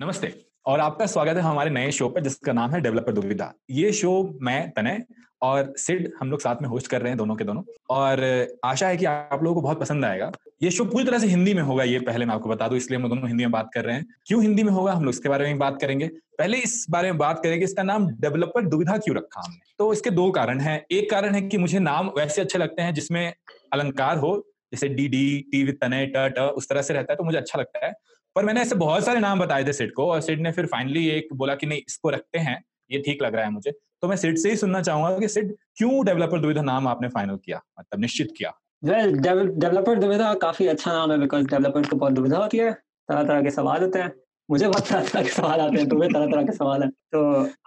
नमस्ते। और आपका स्वागत है हमारे नए शो पर, जिसका नाम है डेवलपर दुविधा। ये शो मैं, तनय और सिड हम लोग साथ में होस्ट कर रहे हैं दोनों के दोनों। और आशा है कि आप लोगों को बहुत पसंद आएगा। ये शो पूरी तरह से हिंदी में होगा, ये पहले मैं आपको बता दूँ, इसलिए हम दोनों हिंदी में बात कर रहे हैं। क्यों हिंदी में होगा, हम लोग इसके बारे में बात करेंगे। पहले इस बारे में बात करेंगे, इसका नाम डेवलपर दुविधा क्यों रखा हमने? तो इसके दो कारण है। एक कारण है कि मुझे नाम वैसे अच्छे लगते हैं, जिसमें अलंकार हो, जैसे डी डी टी तने ट, उस तरह से रहता है तो मुझे अच्छा लगता है। पर मैंने ऐसे बहुत सारे नाम बताए थे सिड को, और सिड ने फिर फाइनली एक बोला कि नहीं, इसको रखते हैं, ये ठीक लग रहा है मुझे। तो मैं सिड से ही सुनना चाहूँगा कि सिड, क्यों डेवलपर दुविधा नाम आपने फाइनल किया? मतलब निश्चित किया। वेल डेवलपर दुविधा काफ़ी अच्छा नाम है बिकॉज़ डेवलपर को बहुत दुविधा होती है। तरह तरह के सवाल होते हैं। मुझे बहुत तरह तरह के सवाल आते हैं तुम्हें तरह तरह के सवाल है। तो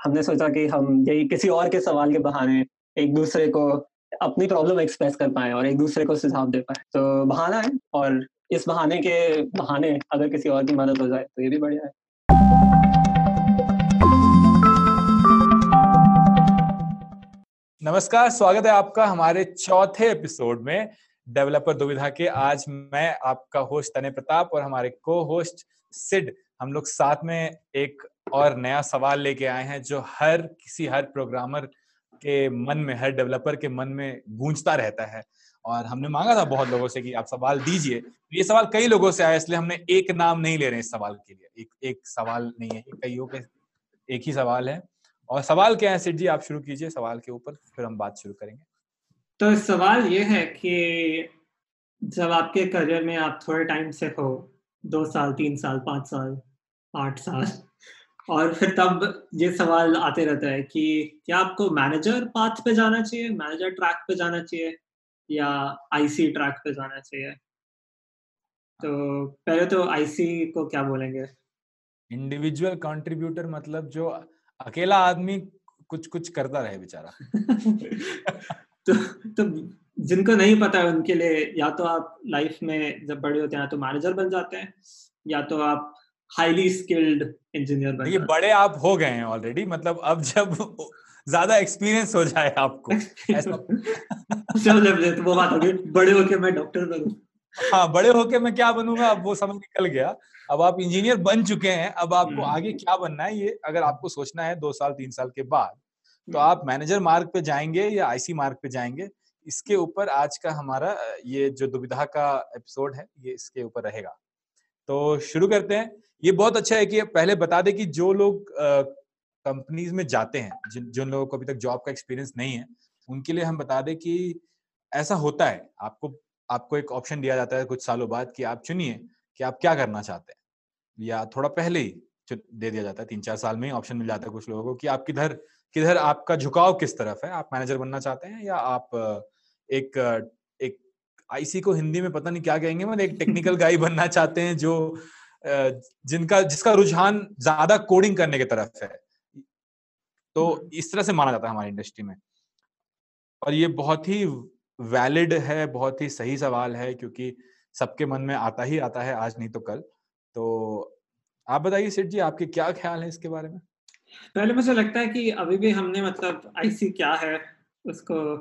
हमने सोचा कि हम यही किसी और के सवाल के बहाने एक दूसरे को अपनी प्रॉब्लम एक्सप्रेस कर पाए, और एक दूसरे को सुझाव दे पाए। तो बहाना है, और इस बहाने के बहाने अगर किसी और की मदद हो जाए तो ये भी बढ़िया है। नमस्कार, स्वागत है आपका हमारे चौथे एपिसोड में डेवलपर दुविधा के। आज मैं आपका होस्ट तने प्रताप और हमारे को होस्ट सिड। हम लोग साथ में एक और नया सवाल लेके आए हैं, जो हर, किसी हर प्रोग्रामर के मन में, हर डेवलपर के मन में गूंजता रहता है। और हमने मांगा था बहुत लोगों से कि आप सवाल दीजिए। ये सवाल कई लोगों से आया, इसलिए हमने एक नाम नहीं ले रहे हैं इस सवाल के लिए। एक एक सवाल नहीं है कईयों के, एक ही सवाल है। और सवाल क्या है सिड जी, आप शुरू कीजिए सवाल के ऊपर, फिर हम बात शुरू करेंगे। तो सवाल ये है कि जब आपके करियर में आप थोड़े टाइम से हो, दो साल, तीन साल, पाँच साल, आठ साल, और फिर तब ये सवाल आते रहता है कि क्या आपको मैनेजर पाथ पे जाना चाहिए, मैनेजर ट्रैक पे जाना चाहिए? या आईसी ट्रैक पे जाना चाहिए। तो पहले तो आईसी को क्या बोलेंगे? इंडिविजुअल कंट्रीब्यूटर मतलब जो अकेला आदमी कुछ कुछ करता रहे बेचारा। तो तो जिनको नहीं पता है उनके लिए या तो आप लाइफ में जब बड़े होते हैं तो मैनेजर बन जाते हैं या तो आप हाईली स्किल्ड इंजीनियर बन ये बड़े आप हो गए हैं ऑलरेडी मतलब अब जब ज़्यादा एक्सपीरियंस हो जाए आपको। जब तो वो बात होगी बड़े होके मैं डॉक्टर बनूं। हाँ बड़े होके मैं क्या बनूँगा? अब वो समझ निकल गया। अब आप इंजीनियर बन चुके हैं। अब आपको हम्म। आगे क्या बनना है ये अगर आपको सोचना है दो साल तीन साल के बाद तो हम्म। आप मैनेजर मार्ग पे जाएँगे या आईसी मार्ग पे जाएँगे। इसके ऊपर आज का हमारा ये जो दुविधा का एपिसोड है ये इसके ऊपर रहेगा। तो शुरू करते हैं। ये बहुत अच्छा है कि पहले बता दें कि जो लोग कंपनीज़ में जाते हैं, जिन जिन लोगों को अभी तक जॉब का एक्सपीरियंस नहीं है, उनके लिए हम बता दें कि ऐसा होता है। आपको आपको एक ऑप्शन दिया जाता है कुछ सालों बाद कि आप चुनिए कि आप क्या करना चाहते हैं। या थोड़ा पहले ही दे दिया जाता है, तीन चार साल में ही ऑप्शन मिल जाता है कुछ लोगों को कि आप किधर किधर आपका झुकाव किस तरफ़ है? आप मैनेजर बनना चाहते हैं या आप, एक एक आईसी को हिंदी में पता नहीं क्या कहेंगे मतलब एक टेक्निकल गाई बनना चाहते हैं जो जिनका, जिसका रुझान ज़्यादा कोडिंग करने की तरफ़ है। तो हम्म। इस तरह से माना जाता है हमारी इंडस्ट्री में। और ये बहुत ही वैलिड है बहुत ही सही सवाल है क्योंकि सबके मन में आता ही आता है आज नहीं तो कल। तो आप बताइए सेठ जी आपके क्या ख्याल है इसके बारे में? पहले मुझे लगता है कि अभी भी हमने मतलब आईसी क्या है उसको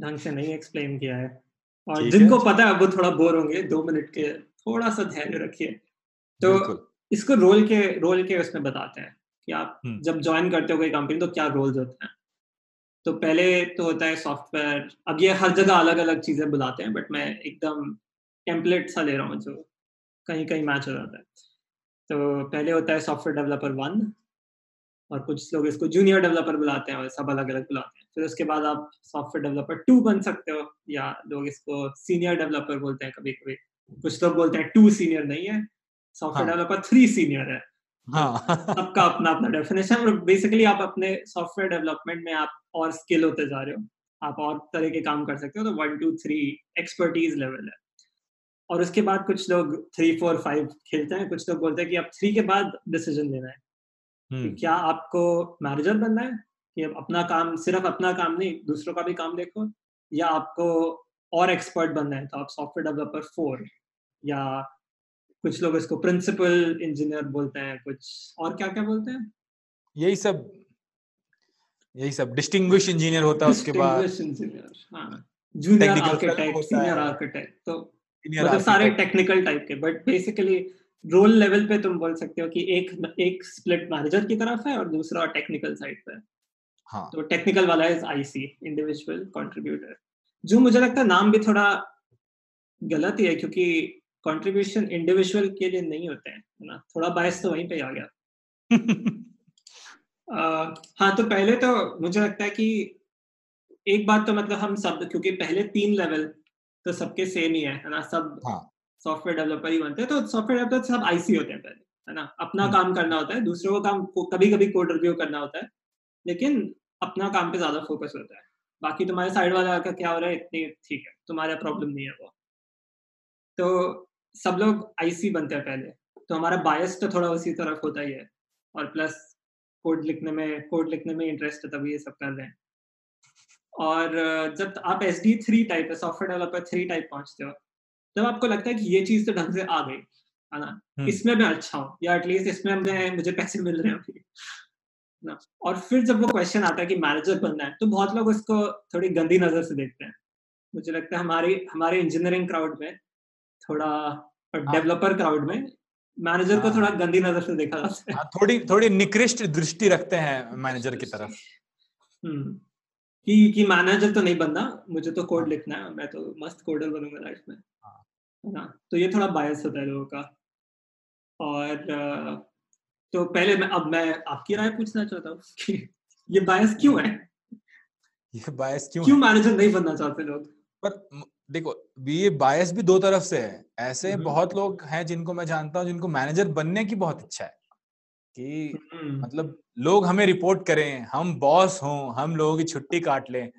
ढंग से नहीं एक्सप्लेन किया है। और जिनको पता है वो थोड़ा बोर होंगे दो मिनट के थोड़ा सा धैर्य रखिए। तो इसको रोल के रोल के उसमें बताते हैं। कि आप हम्म। जब ज्वाइन करते हो कोई कंपनी तो क्या रोल्स होते हैं? तो पहले तो होता है सॉफ्टवेयर अब ये हर जगह अलग अलग चीज़ें बुलाते हैं बट मैं एकदम टेम्पलेट सा ले रहा हूँ जो कहीं कहीं मैच हो जाता है। तो पहले होता है सॉफ्टवेयर डेवलपर वन और कुछ लोग इसको जूनियर डेवलपर बुलाते हैं और सब अलग अलग बुलाते हैं। फिर उसके बाद आप सॉफ्टवेयर डेवलपर टू बन सकते हो या लोग इसको सीनियर डेवलपर बोलते हैं कभी कभी कुछ लोग बोलते हैं टू सीनियर नहीं है सॉफ्टवेयर डेवलपर थ्री सीनियर है। हाँ। सबका अपना अपना डेफिनेशन और बेसिकली आप अपने सॉफ्टवेयर डेवलपमेंट में आप और स्किल होते जा रहे हो। आप और तरह के काम कर सकते हो तो one two three expertise level है। और उसके बाद कुछ लोग थ्री फोर फाइव खेलते हैं कुछ लोग बोलते हैं कि आप थ्री के बाद डिसीज़न लेना है। कि हम्म। क्या आपको मैनेजर बनना है? कि अपना काम सिर्फ़ अपना काम नहीं दूसरों का भी काम देखो। या आपको और एक्सपर्ट बनना है तो आप सॉफ्टवेयर डेवलपर फोर या कुछ लोग इसको प्रिंसिपल इंजीनियर बोलते हैं कुछ और क्या क्या बोलते हैं? यही सब यही सब डिस्टिंग्विश इंजीनियर होता है उसके बाद। जूनियर आर्किटेक्ट सीनियर आर्किटेक्ट तो मतलब सारे टेक्निकल टाइप के बट बेसिकली रोल लेवल पे तुम बोल सकते हो कि एक एक स्प्लिट मैनेजर की तरफ़ है और दूसरा टेक्निकल साइड पे। हाँ। तो टेक्निकल वाला इज़ आईसी इंडिविजुअल कंट्रीब्यूटर जो मुझे लगता है नाम भी थोड़ा गलत ही है क्योंकि कंट्रीब्यूशन इंडिविजुअल के लिए नहीं होते हैं है ना? थोड़ा बायस तो वहीं पे आ गया। uh, हाँ तो पहले तो मुझे लगता है कि एक बात तो मतलब हम सब क्योंकि पहले तीन लेवल तो सबके सेम ही है है ना? सब हाँ. सॉफ्टवेयर डेवलपर ही बनते हैं तो सॉफ्टवेयर डेवलपर सब आईसी होते हैं पहले है ना? अपना हम्म। काम करना होता है दूसरों को काम को कभी कभी कोड रिव्यू करना होता है लेकिन अपना काम पे ज़्यादा फोकस होता है। बाकी तुम्हारे साइड वाला का क्या हो रहा है इतनी ठीक है तुम्हारा प्रॉब्लम नहीं है वो। तो सब लोग आईसी बनते हैं पहले। तो हमारा बायस तो थोड़ा उसी तरफ़ होता ही है। और प्लस कोड लिखने में कोड लिखने में इंटरेस्ट है तभी ये सब कर रहे हैं। और जब आप एस डी थ्री टाइप है सॉफ्टवेयर डेवलपर थ्री टाइप पहुँचते हो तब आपको लगता है कि ये चीज़ तो ढंग से आ गई है ना? हम्म। इसमें मैं अच्छा हूँ या एटलीस्ट इसमें मैं मुझे पैसे मिल रहे हैं अभी ना? और फिर जब वो क्वेश्चन आता है कि मैनेजर बनना है तो बहुत लोग उसको थोड़ी गंदी नज़र से देखते हैं। मुझे लगता है हमारी हमारे इंजीनियरिंग क्राउड में थोड़ा डेवलपर हाँ। क्राउड में मैनेजर को हाँ। थोड़ा गंदी नज़र से देखा जाता है हाँ, थोड़ी थोड़ी निकृष्ट दृष्टि रखते हैं मैनेजर की तरफ़। हम्म कि कि मैनेजर तो नहीं बनना मुझे तो कोड लिखना है मैं तो मस्त कोडर बनूँगा लाइफ में। है। ना? तो ये थोड़ा बायस होता है लोगों का। और तो पहले मैं अब मैं आपकी राय पूछना चाहता हूँ कि ये बायस क्यों है? ये बायस क्यों क्यों मैनेजर नहीं बनना चाहते लोग? पर देखो ये बायस भी दो तरफ़ से है। ऐसे हम्म। बहुत लोग हैं जिनको मैं जानता हूँ जिनको मैनेजर बनने की बहुत इच्छा है कि हम्म। मतलब लोग हमें रिपोर्ट करें हम बॉस हों हम लोगों की छुट्टी काट लें।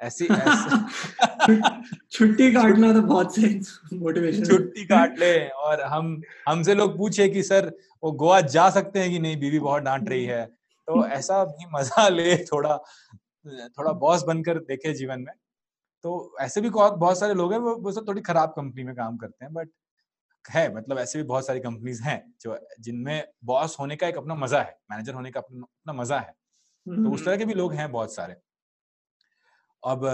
ऐसी छुट्टी काटना तो बहुत सही मोटिवेशन छुट्टी काट ले और हम हमसे लोग पूछे कि सर वो गोवा जा सकते हैं कि नहीं? बीवी बहुत डांट रही है। तो ऐसा भी मज़ा ले थोड़ा थोड़ा बॉस बनकर देखे जीवन में। तो ऐसे भी बहुत सारे लोग हैं वो, वो सब थोड़ी खराब कंपनी में काम करते हैं बट है मतलब ऐसे भी बहुत सारी कंपनीज़ हैं जो जिनमें बॉस होने का एक अपना मज़ा है मैनेजर होने का अपना अपना मज़ा है। तो उस तरह के भी लोग हैं बहुत सारे। अब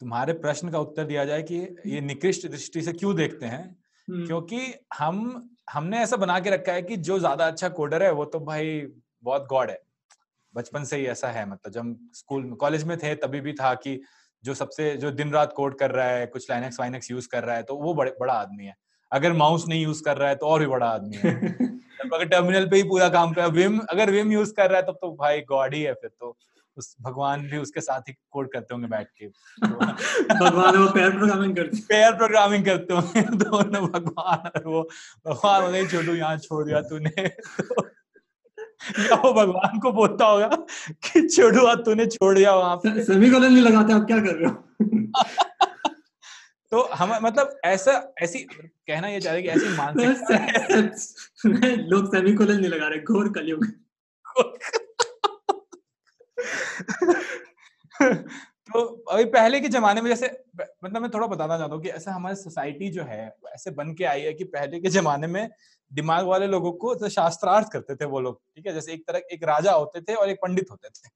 तुम्हारे प्रश्न का उत्तर दिया जाए कि ये निकृष्ट दृष्टि से क्यों देखते हैं? हम्म। क्योंकि हम हमने ऐसा बना के रखा है कि जो ज़्यादा अच्छा कोडर है वो तो भाई बहुत गॉड है। बचपन से ही ऐसा है मतलब जब स्कूल कॉलेज में थे तभी भी था कि जो सबसे जो दिन रात कोड कर रहा है कुछ लाइनेक्स वाइनेक्स यूज़ कर रहा है तो वो बड़े बड़ा आदमी है। अगर माउस नहीं यूज़ कर रहा है तो और भी बड़ा आदमी है। अगर टर्मिनल पे ही पूरा काम कर विम अगर विम यूज़ कर रहा है तब तो भाई गॉड ही है फिर तो। उस भगवान भी उसके साथ ही कोड करते होंगे बैठ के। भगवान वो पेयर प्रोग्रामिंग करते पेयर प्रोग्रामिंग करते होंगे। दोनों भगवान वो भगवान छोड़ू यहाँ छोड़ दिया तूने। तो या वो भगवान को बोलता होगा कि छोड़ू तूने छोड़ दिया वहाँ पे। सभी को नहीं लगाते आप क्या कर रहे हो? तो हम मतलब ऐसा ऐसी कहना ये चाह रहे कि ऐसी मानसिकता लोग को नहीं लगा रहे घोर कलयुग तो अभी पहले के जमाने में जैसे मतलब मैं थोड़ा बताना चाहता हूँ कि ऐसा हमारी सोसाइटी जो है, ऐसे बन के आई है कि पहले के जमाने में दिमाग वाले लोगों को तो शास्त्रार्थ करते थे वो लोग, ठीक है? जैसे एक तरह, एक राजा होते थे और एक पंडित होते थे।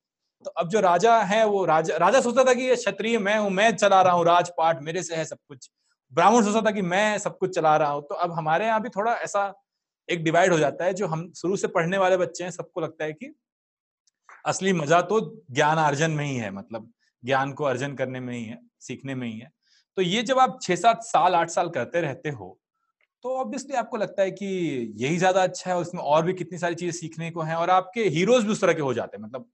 तो अब जो राजा है वो राजा राजा सोचता था कि ये क्षत्रिय मैं हूँ, मैं चला रहा हूँ राजपाट, मेरे से है सब कुछ। ब्राह्मण सोचता था कि मैं सब कुछ चला रहा हूँ। तो अब हमारे यहाँ भी थोड़ा ऐसा एक डिवाइड हो जाता है जो हम शुरू से पढ़ने वाले बच्चे हैं, सबको लगता है कि असली मज़ा तो ज्ञान अर्जन में ही है मतलब। ज्ञान को अर्जन करने में ही है, सीखने में ही है। तो ये जब आप छह सात साल, आठ साल करते रहते हो तो ऑब्वियसली आपको लगता है कि यही ज़्यादा अच्छा है और उसमें और भी कितनी सारी चीज़ें सीखने को हैं और आपके हीरोज भी उस तरह के हो जाते हैं। मतलब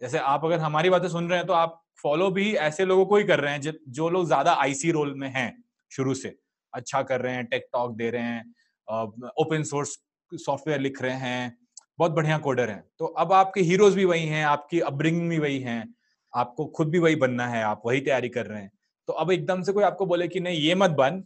जैसे आप अगर हमारी बातें सुन रहे हैं तो आप फॉलो भी ऐसे लोगों को ही कर रहे हैं जो लोग ज़्यादा आईसी रोल में हैं शुरू से। अच्छा कर रहे हैं टेक टॉक दे रहे हैं ओपन सोर्स सॉफ्टवेयर लिख रहे हैं, बहुत बढ़िया कोडर हैं। तो अब आपके हीरोज भी वही हैं, आपकी अपब्रिंग भी वही हैं। आपको खुद भी वही बनना है, आप वही तैयारी कर रहे हैं। तो अब एकदम से कोई आपको बोले कि नहीं, ये मत बन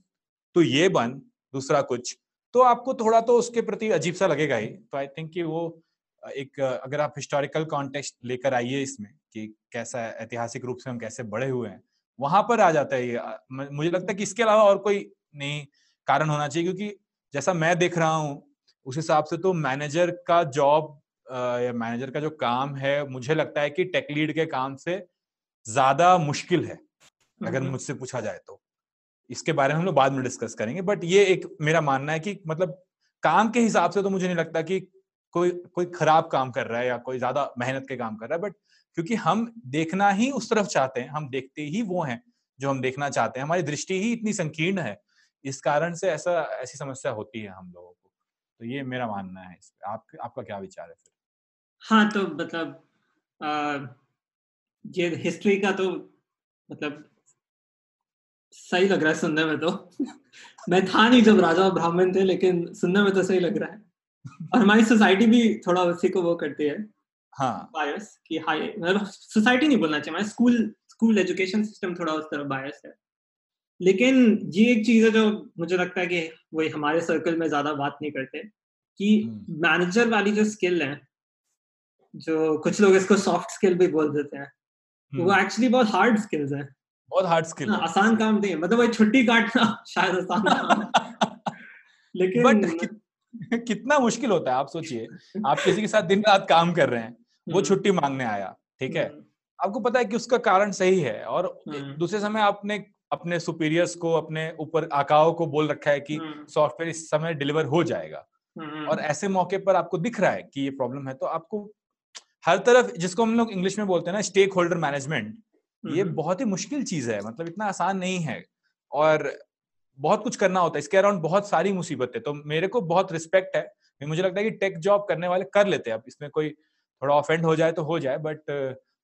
तो ये बन, दूसरा कुछ तो आपको थोड़ा तो उसके प्रति अजीब सा लगेगा ही। तो आई थिंक कि वो एक, अगर आप हिस्टोरिकल कॉन्टेक्स्ट लेकर आइए इसमें कि कैसा ऐतिहासिक रूप से हम कैसे बड़े हुए हैं, वहाँ पर आ जाता है ये। मुझे लगता है कि इसके अलावा और कोई नहीं कारण होना चाहिए, क्योंकि जैसा मैं देख रहा हूँ, उस हिसाब से तो मैनेजर का जॉब या मैनेजर का जो काम है मुझे लगता है कि टेक लीड के काम से ज़्यादा मुश्किल है अगर मुझसे पूछा जाए तो। इसके बारे में हम लोग बाद में डिस्कस करेंगे बट ये एक मेरा मानना है कि मतलब काम के हिसाब से तो मुझे नहीं लगता कि कोई कोई खराब काम कर रहा है या कोई ज़्यादा मेहनत के काम कर रहा है बट क्योंकि हम देखना ही उस तरफ़ चाहते हैं हम देखते ही वो हैं जो हम देखना चाहते हैं। हमारी दृष्टि ही इतनी संकीर्ण है इस कारण से ऐसा ऐसी समस्या होती है हम लोगों को। तो ये मेरा मानना है इस आप आपका क्या विचार है फिर? हाँ तो मतलब ये हिस्ट्री का तो मतलब सही लग रहा है सुनने में तो। मैं था नहीं जब राजा और ब्राह्मण थे लेकिन सुनने में तो सही लग रहा है। और हमारी सोसाइटी भी थोड़ा उसी को वो करती है। हाँ। बायस कि हाई मतलब सोसाइटी नहीं बोलना चाहिए स्कूल स्कूल एजुकेशन सिस्टम थोड़ा उस तरफ़ बायस है। लेकिन ये एक चीज़ है जो मुझे लगता है कि वही हमारे सर्कल में ज़्यादा बात नहीं करते कि मैनेजर हम्म। वाली जो स्किल है जो कुछ लोग इसको सॉफ्ट स्किल भी बोल देते हैं। वो एक्चुअली हम्म। बहुत हार्ड स्किल्स है। बहुत हार्ड स्किल हाँ, आसान काम नहीं मतलब वही छुट्टी काटना शायद आसान काम लेकिन कि, कितना मुश्किल होता है आप सोचिए। आप किसी के साथ दिन रात काम कर रहे हैं वो हम्म। छुट्टी मांगने आया ठीक है? आपको पता है कि उसका कारण सही है और दूसरे समय आपने अपने सुपीरियर्स को अपने ऊपर आकाओं को बोल रखा है कि सॉफ्टवेयर इस समय डिलीवर हो जाएगा। और ऐसे मौके पर आपको दिख रहा है कि ये प्रॉब्लम है तो आपको हर तरफ़ जिसको हम लोग इंग्लिश में बोलते हैं ना स्टेक होल्डर मैनेजमेंट ये बहुत ही मुश्किल चीज़ है। मतलब इतना आसान नहीं है। और बहुत कुछ करना होता है। इसके अराउंड बहुत सारी मुसीबत। तो मेरे को बहुत रिस्पेक्ट है। मुझे लगता है कि टेक जॉब करने वाले कर लेते हैं। अब इसमें कोई थोड़ा ऑफेंड हो जाए तो हो जाए बट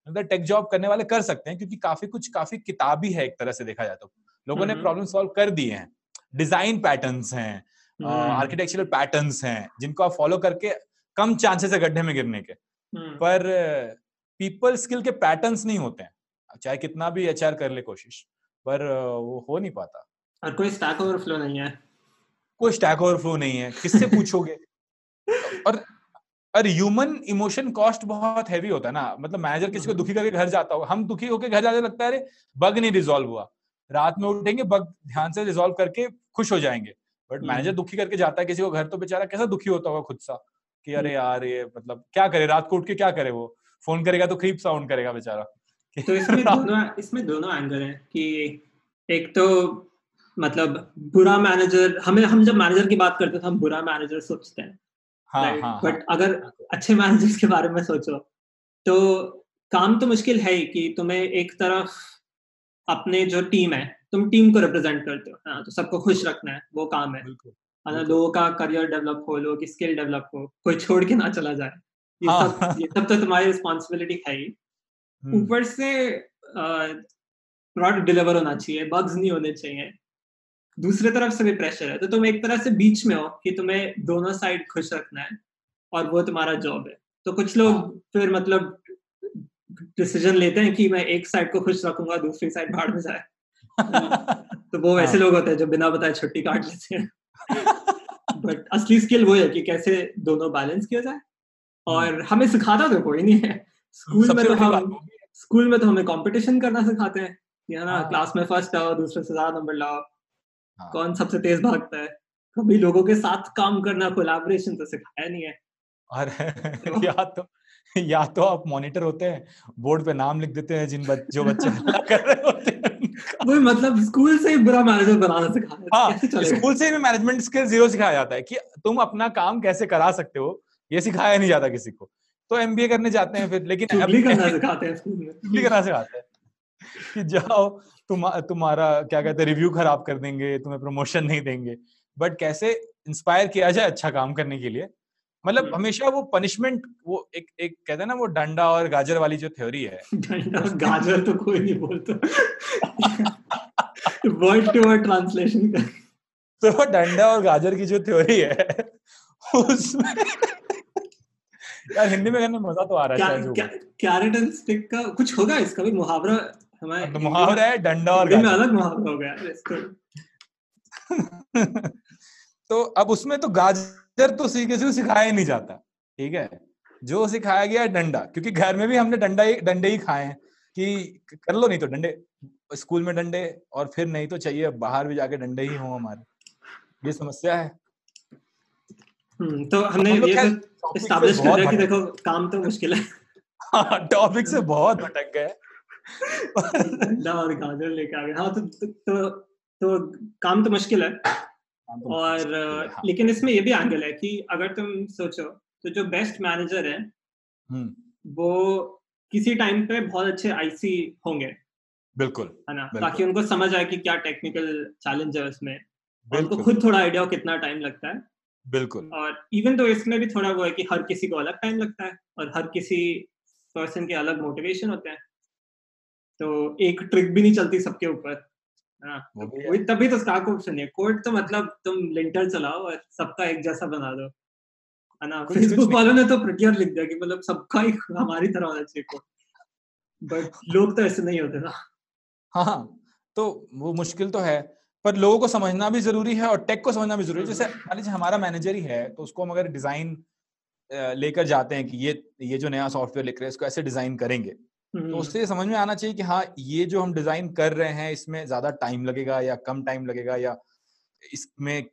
मतलब टेक जॉब करने वाले कर सकते हैं क्योंकि काफ़ी कुछ काफ़ी किताबी है एक तरह से देखा जाए तो। लोगों ने प्रॉब्लम सॉल्व कर दिए हैं। डिज़ाइन पैटर्न्स हैं आर्किटेक्चरल पैटर्न्स हैं जिनको आप फॉलो करके कम चांसेस है गड्ढे में गिरने के। पर पीपल स्किल के पैटर्न्स नहीं होते हैं। चाहे कितना भी एच कर ले कोशिश पर वो हो नहीं पाता। और कोई स्टैक ओवरफ्लो नहीं है। कोई स्टैक ओवरफ्लो नहीं है। किससे पूछोगे? और और ह्यूमन इमोशन कॉस्ट बहुत हैवी होता है ना। मतलब मैनेजर किसी को दुखी करके घर जाता हो हम दुखी होकर घर जाते लगता है अरे बग नहीं रिजॉल्व हुआ। रात में उठेंगे बग ध्यान से रिजॉल्व करके खुश हो जाएँगे। बट मैनेजर दुखी करके जाता है किसी को घर तो बेचारा कैसा दुखी होता होगा खुद सा। कि अरे यार ये मतलब क्या करे? रात को उठ के क्या करे वो? फ़ोन करेगा तो क्रीप साउंड करेगा बेचारा। तो इसमें दोनों इसमें दोनों एंगल हैं कि एक तो मतलब बुरा मैनेजर हमें हम जब मैनेजर की बात करते हैं तो हम बुरा मैनेजर सोचते हैं। हाँ, हाँ, हाँ, बट अगर अच्छे मैनेजर्स के बारे में सोचो तो काम तो मुश्किल है ही कि तुम्हें एक तरफ़ अपने जो टीम है तुम टीम को रिप्रेजेंट करते हो। हाँ, तो सबको खुश रखना है वो काम है। अगर लोगों का करियर डेवलप हो लोगों की स्किल डेवलप हो कोई छोड़ के ना चला जाए। ये हाँ, सब ये सब तो तुम्हारी रिस्पॉन्सिबिलिटी है ही। हम्म। ऊपर से प्रोडक्ट डिलीवर होना चाहिए बग्स नहीं होने चाहिए। दूसरे तरफ़ से भी प्रेशर है। तो तुम एक तरह से बीच में हो कि तुम्हें दोनों साइड खुश रखना है और वो तुम्हारा जॉब है। तो कुछ लोग हाँ। फिर मतलब डिसीज़न लेते हैं कि मैं एक साइड को खुश रखूँगा दूसरी साइड भाड़ में जाए। तो वो ऐसे हाँ। लोग होते हैं जो बिना बताए छुट्टी काट लेते हैं। बट असली स्किल वो है कि कैसे दोनों बैलेंस किया जाए। और हम्म। हमें सिखाता तो कोई नहीं है। स्कूल में तो हम स्कूल में तो हमें कंपटीशन करना सिखाते हैं। है ना क्लास हाँ। में फ़र्स्ट आओ दूसरे से ज़्यादा नंबर लाओ। हाँ। कौन सबसे तेज भागता है? कभी लोगों के साथ काम करना कोलैबोरेशन तो सिखाया नहीं है। अरे या तो या तो आप मॉनिटर होते हैं बोर्ड पे नाम लिख देते हैं जिन बच, जो बच्चे कर रहे होते हैं। वही मतलब स्कूल से ही बुरा मैनेजर बनाना सिखाया हाँ स्कूल से ही मैनेजमेंट स्किल ज़ीरो सिखाया जाता है कि तुम अपना काम कैसे करा सकते हो ये सिखाया नहीं जाता किसी को। तो एमबीए करने जाते हैं फिर लेकिन करना सिखाते हैं स्कूल में। करना सिखाते हैं कि जाओ तुम तुम्हारा क्या कहते हैं रिव्यू खराब कर देंगे तुम्हें प्रमोशन नहीं देंगे। बट कैसे इंस्पायर किया जाए अच्छा काम करने के लिए मतलब हम्म। हमेशा वो पनिशमेंट वो एक एक कहते हैं ना वो डंडा और गाजर वाली जो थ्योरी है। डंडा गाजर तो कोई नहीं बोलता। वर्ड टू वर्ड ट्रांसलेशन का तो डंडा और गाजर की जो थ्योरी है उसमें यार हिंदी में करने मज़ा तो आ रहा है कैरेट एंड स्टिक का कुछ होगा इसका? भी मुहावरा हमारे तो मुहावरा है डंडा और में अलग मुहावरा हो गया तो अब उसमें तो गाजर तो किसी को सिखाया नहीं जाता ठीक है? जो सिखाया गया है डंडा क्योंकि घर में भी हमने डंडा ही डंडे ही खाए हैं कि कर लो नहीं तो डंडे स्कूल में डंडे और फिर नहीं तो चाहिए बाहर भी जाके डंडे ही हो हमारे। ये समस्या है। हम्म, तो हमने ये तो एस्टैब्लिश कर दिया कि देखो काम तो मुश्किल है। टॉपिक हाँ, से बहुत भटक गए। और गाजर लेके आ गए। हाँ तो, तो तो तो काम तो मुश्किल है। और हाँ. लेकिन इसमें ये भी एंगल है कि अगर तुम सोचो तो जो बेस्ट मैनेजर है। वो किसी टाइम पे बहुत अच्छे आईसी होंगे। बिल्कुल है ना? ताकि उनको समझ आए कि क्या टेक्निकल चैलेंज है उसमें। उनको खुद थोड़ा आइडिया हो कितना टाइम लगता है। बिल्कुल। और इवन तो इसमें भी थोड़ा वो है कि हर किसी को अलग टाइम लगता है और हर किसी पर्सन के अलग मोटिवेशन होते हैं। तो एक ट्रिक भी नहीं चलती सबके ऊपर। वही तभी तो स्टार्क ऑप्शन है कोड तो मतलब तुम लिंटर चलाओ और सबका एक जैसा बना दो। है ना? फेसबुक वालों ने तो प्रिटियर लिख दिया कि मतलब सबका ही हमारी तरह होना चाहिए कोड बट लोग तो ऐसे नहीं होते ना। हाँ, हाँ। तो वो मुश्किल तो है पर लोगों को समझना भी ज़रूरी है और टेक को समझना भी ज़रूरी है। जैसे मान लीजिए हमारा मैनेजर ही है तो उसको हम अगर डिज़ाइन लेकर जाते हैं कि ये ये जो नया सॉफ्टवेयर लिख रहे हैं इसको ऐसे डिज़ाइन करेंगे। तो हम्म। उससे समझ में आना चाहिए कि हाँ ये जो हम डिज़ाइन कर रहे हैं इसमें ज़्यादा टाइम लगेगा या कम टाइम लगेगा या इसमें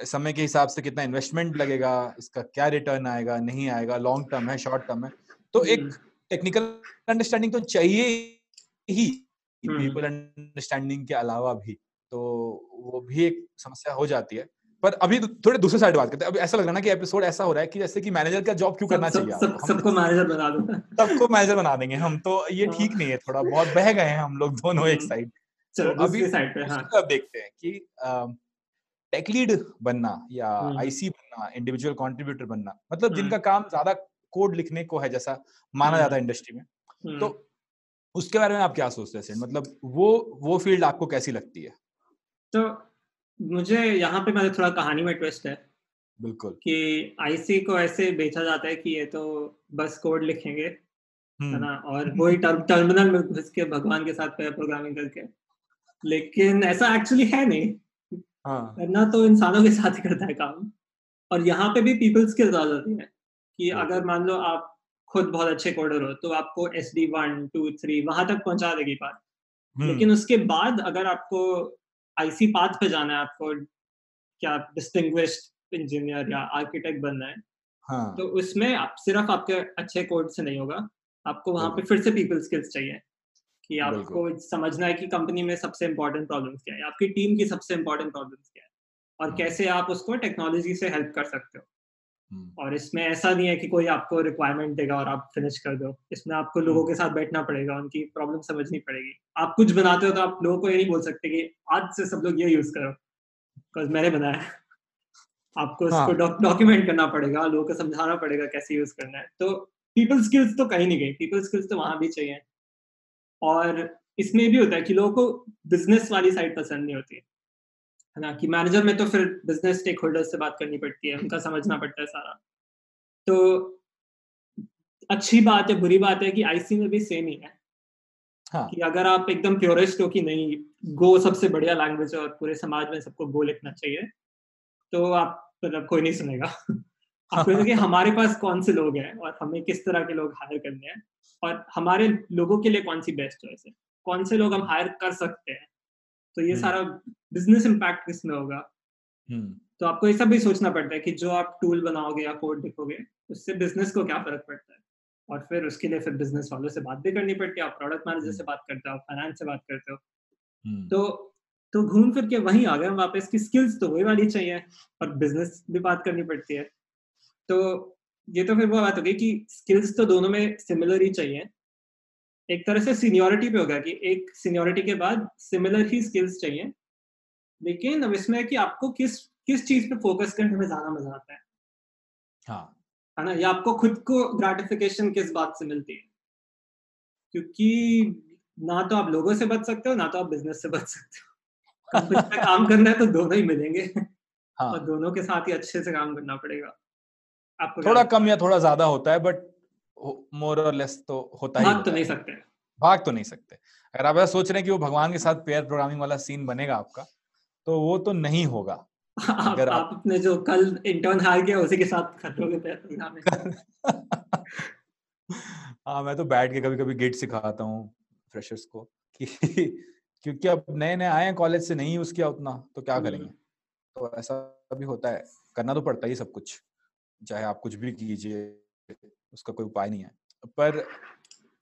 समय के हिसाब से कितना इन्वेस्टमेंट लगेगा इसका क्या रिटर्न आएगा नहीं आएगा लॉन्ग टर्म है शॉर्ट टर्म है तो एक टेक्निकल हम्म। अंडरस्टैंडिंग तो चाहिए ही पीपल अंडरस्टैंडिंग के अलावा भी तो वो भी एक समस्या हो जाती है पर अभी तो थोड़े दूसरे साइड बात करते हैं। अभी ऐसा लग रहा है ना कि एपिसोड ऐसा हो रहा है कि जैसे कि मैनेजर का जॉब क्यों करना चाहिए सब, सबको मैनेजर बना दो। सबको मैनेजर बना देंगे हम तो ये हाँ। ठीक नहीं है थोड़ा बहुत बह गए हैं हम लोग दोनों एक साइड हम्म। तो अभी साइड पे हाँ। देखते हैं कि टेक लीड बनना या आईसी हम्म। बनना इंडिविजुअल कंट्रीब्यूटर बनना मतलब हम्म। जिनका काम ज़्यादा कोड लिखने को है जैसा माना जाता है इंडस्ट्री में तो उसके बारे में आप क्या सोचते हैं मतलब वो वो फ़ील्ड आपको कैसी लगती है? तो मुझे यहाँ पे मतलब थोड़ा कहानी में ट्विस्ट है बिल्कुल। कि आईसी को ऐसे बेचा जाता है कि ये तो बस कोड लिखेंगे है हम्म। ना? और वही टर्मिनल में घुस के भगवान के साथ प्रोग्रामिंग करके। लेकिन ऐसा एक्चुअली है नहीं। हाँ. करना तो इंसानों के साथ ही करता है काम। और यहाँ पे भी पीपल स्किल ज़्यादा होती है कि अगर मान लो आप खुद बहुत अच्छे कोडर हो तो आपको S D one two three वहाँ तक पहुँचा देगी बात। हम्म। लेकिन उसके बाद अगर आपको आईसी पाथ पे जाना है आपको क्या डिस्टिंग्विश इंजीनियर या आर्किटेक्ट बनना है हाँ. तो उसमें आप सिर्फ़ आपके अच्छे कोड से नहीं होगा आपको वहाँ पे फिर से पीपल स्किल्स चाहिए कि आपको समझना है कि कंपनी में सबसे इम्पोर्टेंट प्रॉब्लम्स क्या है आपकी टीम की सबसे इम्पोर्टेंट प्रॉब्लम्स क्या है और हाँ। कैसे आप उसको टेक्नोलॉजी से हेल्प कर सकते हो हम्म। और इसमें ऐसा नहीं है कि कोई आपको रिक्वायरमेंट देगा और आप फिनिश कर दो। इसमें आपको लोगों हम्म। के साथ बैठना पड़ेगा उनकी प्रॉब्लम समझनी पड़ेगी। आप कुछ बनाते हो तो आप लोगों को ये नहीं बोल सकते कि आज से सब लोग ये यूज़ करो बिकॉज़ मैंने बनाया आपको हाँ. इसको डॉक्यूमेंट करना पड़ेगा लोगों को समझाना पड़ेगा कैसे यूज़ करना है। तो पीपल स्किल्स तो कहीं नहीं गई पीपल स्किल्स तो वहाँ भी चाहिए। और इसमें भी होता है कि लोगों को बिज़नेस वाली साइड पसंद नहीं होती। है है ना कि मैनेजर में तो फिर बिज़नेस स्टेक होल्डर से बात करनी पड़ती है उनका समझना पड़ता है सारा। तो अच्छी बात है बुरी बात है कि आईसी में भी सेम ही है। हाँ. कि अगर आप एकदम प्योरेस्ट हो कि नहीं गो सबसे बढ़िया लैंग्वेज है और पूरे समाज में सबको गो लिखना चाहिए तो आप मतलब कोई नहीं सुनेगा। हाँ. कि हमारे पास कौन से लोग हैं और हमें किस तरह के लोग हायर करने हैं और हमारे लोगों के लिए कौन सी बेस्ट चॉइस है? कौन से लोग हम हायर कर सकते हैं? तो ये सारा बिज़नेस इम्पैक्ट किसमें होगा? hmm. तो आपको ये सब भी सोचना पड़ता है कि जो आप टूल बनाओगे या कोड लिखोगे उससे बिज़नेस को क्या फ़र्क पड़ता है? और फिर उसके लिए फिर बिज़नेस वालों से बात भी करनी पड़ती है आप प्रोडक्ट मैनेजर से बात करते हो फाइनेंस से बात करते हो। hmm. तो तो घूम फिर के वहीं आ गए हम वापस की स्किल्स तो वही वाली चाहिए और बिज़नेस भी बात करनी पड़ती है। तो ये तो फिर वो बात हो गई कि स्किल्स तो दोनों में सिमिलर ही चाहिए। एक तरह से सीनियोरिटी पे होगा कि एक सीनियोरिटी के बाद सिमिलर ही स्किल्स चाहिए। लेकिन अब इसमें है कि आपको किस किस चीज़ पे फोकस करने में ज़्यादा मज़ा आता है? हाँ। है ना? या आपको खुद को ग्रेटिफिकेशन किस बात से मिलती है? क्योंकि ना तो आप लोगों से बच सकते हो ना तो आप बिज़नेस से बच सकते हो। कंपनी काम करना है तो दोनों ही मिलेंगे। हाँ. और दोनों के साथ ही अच्छे से काम करना पड़ेगा। आपको थोड़ा कम या थोड़ा ज़्यादा होता है बट मोर और लेस तो होता ही भाग तो नहीं सकते। भाग तो नहीं सकते। अगर आप ऐसा सोच रहे हैं कि वो भगवान के साथ पेयर प्रोग्रामिंग वाला सीन बनेगा आपका तो वो तो नहीं होगा। अगर आप, आप अपने जो कल इंटर्न हायर किया उसी के साथ पेयर प्रोग्रामिंग हाँ। मैं तो बैठ के कभी कभी गिट सिखाता हूँ फ्रेशर्स को कि क्योंकि अब नए नए आए हैं कॉलेज से नहीं यूज़ किया उतना तो क्या हम्म। करेंगे? तो ऐसा भी होता है करना तो पड़ता ही सब कुछ चाहे आप कुछ भी कीजिए उसका कोई उपाय नहीं है। पर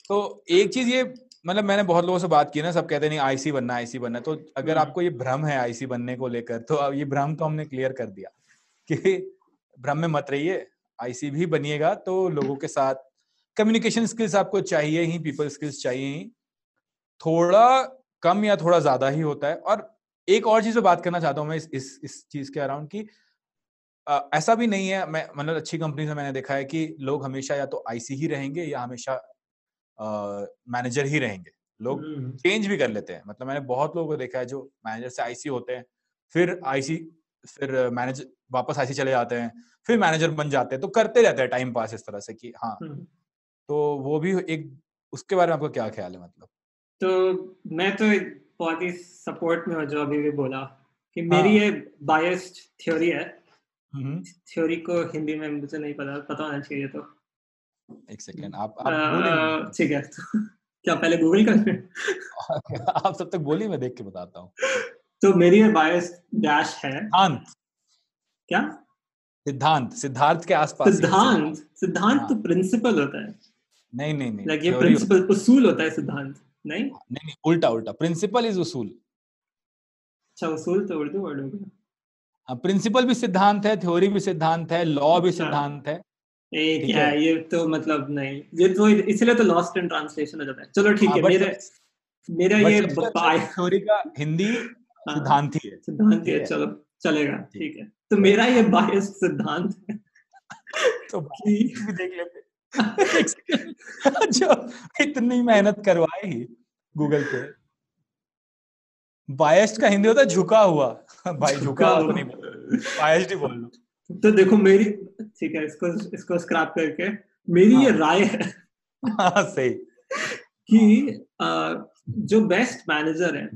तो एक चीज़ ये मतलब मैंने बहुत लोगों से बात की ना सब कहते नहीं आईसी बनना आईसी बनना। तो अगर हम्म। आपको ये भ्रम है आईसी बनने को लेकर तो अब ये भ्रम को हमने क्लियर कर दिया कि भ्रम में मत रहिए आईसी भी बनिएगा तो लोगों के साथ कम्युनिकेशन स्किल्स आपको चाहिए ही पीपल स्किल्स चाहिए ही। थोड़ा कम या थोड़ा ज़्यादा ही होता है। और एक और चीज़ पे बात करना चाहता हूँ मैं इस इस इस चीज़ के अराउंड की आ, ऐसा भी नहीं है मैं मतलब अच्छी कंपनी से मैंने देखा है कि लोग हमेशा या तो आईसी ही रहेंगे या हमेशा मैनेजर ही रहेंगे। लोग चेंज हम्म। भी कर लेते हैं। मतलब मैंने बहुत लोगों को देखा है जो मैनेजर से आईसी होते हैं फिर आईसी फिर मैनेजर वापस आईसी चले जाते हैं फिर मैनेजर बन जाते हैं। तो करते रहते हैं टाइम पास इस तरह से कि हाँ। हम्म। तो वो भी एक उसके बारे में आपका क्या ख्याल है मतलब? तो मैं तो बहुत ही सपोर्ट में जो अभी भी बोला कि हाँ। मेरी ये बायस्ड थ्योरी है। थ्योरी को हिंदी में मुझे नहीं पता पता होना चाहिए तो। एक सेकेंड आप आप ठीक है। तो क्या पहले गूगल कर आप सब तक बोलिए मैं देख के बताता हूँ। तो मेरी बायस डैश है। सिद्धांत। क्या? सिद्धांत। सिद्धार्थ के आसपास सिद्धांत। सिद्धांत। तो प्रिंसिपल हाँ। होता है। नहीं नहीं नहीं। लाइक ये प्रिंसिपल उसूल होता है सिद्धांत नहीं? नहीं नहीं उल्टा उल्टा। प्रिंसिपल इज़ उसूल अच्छा उसूल तो उर्दू वर्ड हो गया। हाँ प्रिंसिपल भी सिद्धांत है थ्योरी भी सिद्धांत है लॉ भी अच्छा। सिद्धांत है। ए क्या है? ये तो मतलब नहीं ये तो इसलिए तो लॉस्ट इन ट्रांसलेशन हो जाता है। चलो ठीक हाँ, है मेरे मेरा ये थ्योरी का हिंदी हाँ, सिद्धांत ही है। सिद्धांत ही है चलो चलेगा ठीक। है। तो मेरा ये बायस्ड सिद्धांत है तो देख लेते। जो इतनी मेहनत करवाई ही गूगल पे। बायस्ड का हिंदी होता है झुका हुआ। भाई झुका हुआ तो नहीं बायस्ड ही बोल लो। तो देखो मेरी ठीक है इसको इसको स्क्रैप करके मेरी हाँ, ये राय है हाँ सही। कि आ, जो बेस्ट मैनेजर है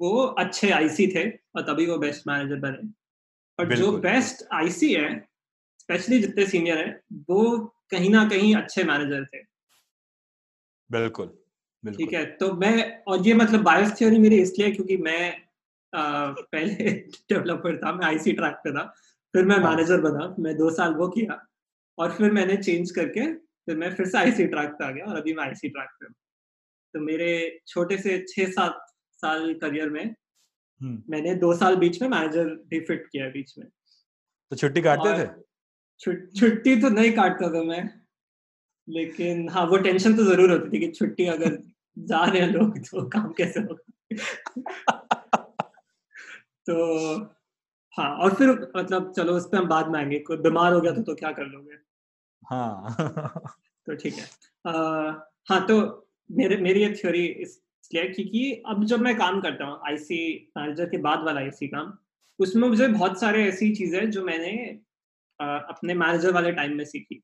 वो अच्छे आईसी थे और तभी वो बेस्ट मैनेजर बने। और जो बेस्ट आईसी है स्पेशली जितने सीनियर है वो कहीं ना कहीं अच्छे मैनेजर थे। बिल्कुल ठीक है तो मैं और ये मतलब बायोस थ्योरी मेरी इसलिए क्योंकि मैं आ, पहले डेवलपर था मैं आईसी ट्रैक पे था। फिर मैं मैनेजर हाँ। बना मैं दो साल वो किया और फिर मैंने चेंज करके फिर मैं फिर से आईसी ट्रैक पे आ गया और अभी मैं आईसी ट्रैक पे हूँ तो मेरे छोटे से छह सात साल करियर में हम्म। मैंने दो साल बीच में मैनेजर भी फिट किया बीच में तो छुट्टी काटते थे छुट्टी तो नहीं काटता था मैं लेकिन हाँ वो टेंशन तो ज़रूर होती थी कि छुट्टी अगर जा रहे हैं लोग तो काम कैसे होगा तो हाँ और फिर मतलब चलो उस पर हम बाद में आएँगे कोई बीमार हो गया तो, तो क्या कर लोगे? हाँ। तो ठीक है। आ, हाँ तो मेरे मेरी ये थ्योरी इसलिए क्योंकि अब जब मैं काम करता हूँ आईसी मैनेजर के बाद वाला आईसी काम उसमें मुझे बहुत सारे ऐसी चीज़ें जो मैंने आ, अपने मैनेजर वाले टाइम में सीखी।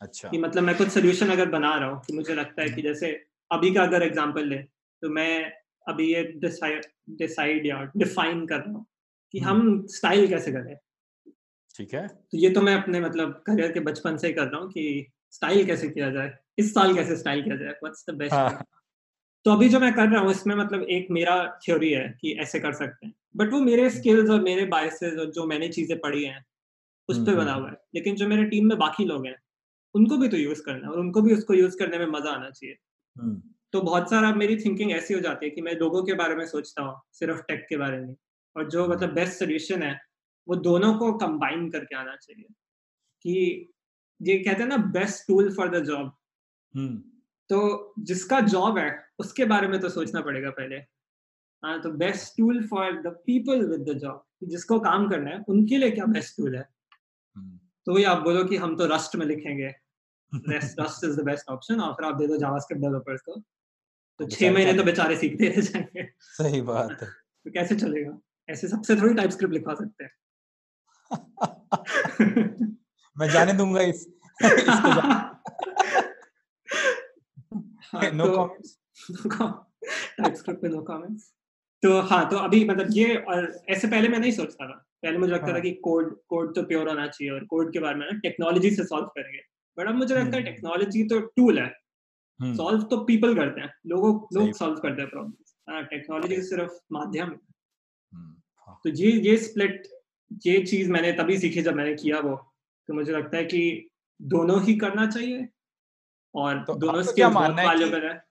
अच्छा। कि मतलब मैं कुछ सोल्यूशन अगर बना रहा हूँ कि मुझे लगता है कि जैसे अभी का अगर एग्ज़ाम्पल ले तो मैं अभी ये डिसाइड या डिफाइन कर रहा हूँ। कि हम्म। हम स्टाइल कैसे करें? ठीक है। तो ये तो मैं अपने मतलब करियर के बचपन से ही कर रहा हूँ कि स्टाइल कैसे किया जाए इस साल कैसे स्टाइल किया जाए व्हाट्स द बेस्ट तो अभी जो मैं कर रहा हूँ इसमें मतलब एक मेरा थ्योरी है कि ऐसे कर सकते हैं। बट वो मेरे स्किल्स हम्म। और मेरे बायसेस और जो मैंने चीज़ें पढ़ी हैं उस पर बना हुआ है। लेकिन जो मेरे टीम में बाकी लोग हैं उनको भी तो यूज़ करना है और उनको भी उसको यूज़ करने में मज़ा आना चाहिए। तो बहुत सारा मेरी थिंकिंग ऐसी हो जाती है कि मैं लोगों के बारे में सोचता हूँ सिर्फ़ टेक के बारे में। और जो मतलब बेस्ट सोल्यूशन है वो दोनों को कंबाइन करके आना चाहिए। कि ये कहते हैं ना best tool for the job तो जिसका जॉब है उसके बारे में तो सोचना पड़ेगा पहले। हाँ तो best tool for the people with the job जिसको काम करना है उनके लिए क्या बेस्ट टूल है? तो वही आप बोलो कि हम तो रस्ट में लिखेंगे। Rust is the best option और फिर आप दे दो जावास्क्रिप्ट डेवलपर्स को। तो छह महीने तो बेचारे सीखते रह जाएँगे। सही बात है। तो कैसे चलेगा? ऐसे सबसे थोड़ी टाइप स्क्रिप्ट लिखवा सकते हैं। मैं जाने दूँगा इस नो कमेंट्स टाइप स्क्रिप्ट पे नो कमेंट्स तो हाँ तो अभी मतलब ये और ऐसे पहले मैं नहीं सोचता था। पहले मुझे लगता हाँ. था कि कोड कोड तो प्योर होना चाहिए और कोड के बारे में ना टेक्नोलॉजी से सॉल्व करेंगे। बट अब मुझे लगता है टेक्नोलॉजी हम्म। तो टूल है। सॉल्व हम्म। तो पीपल करते हैं। लोगों लोग सॉल्व करते हैं प्रॉब्लम टेक्नोलॉजी सिर्फ़ माध्यम है। हम्म, हाँ। तो ये ये स्प्लिट ये चीज़ मैंने तभी सीखी जब मैंने किया वो। तो मुझे लगता है कि दोनों ही करना चाहिए और तो दोनों स्किल्स बहुत वैल्यूएबल है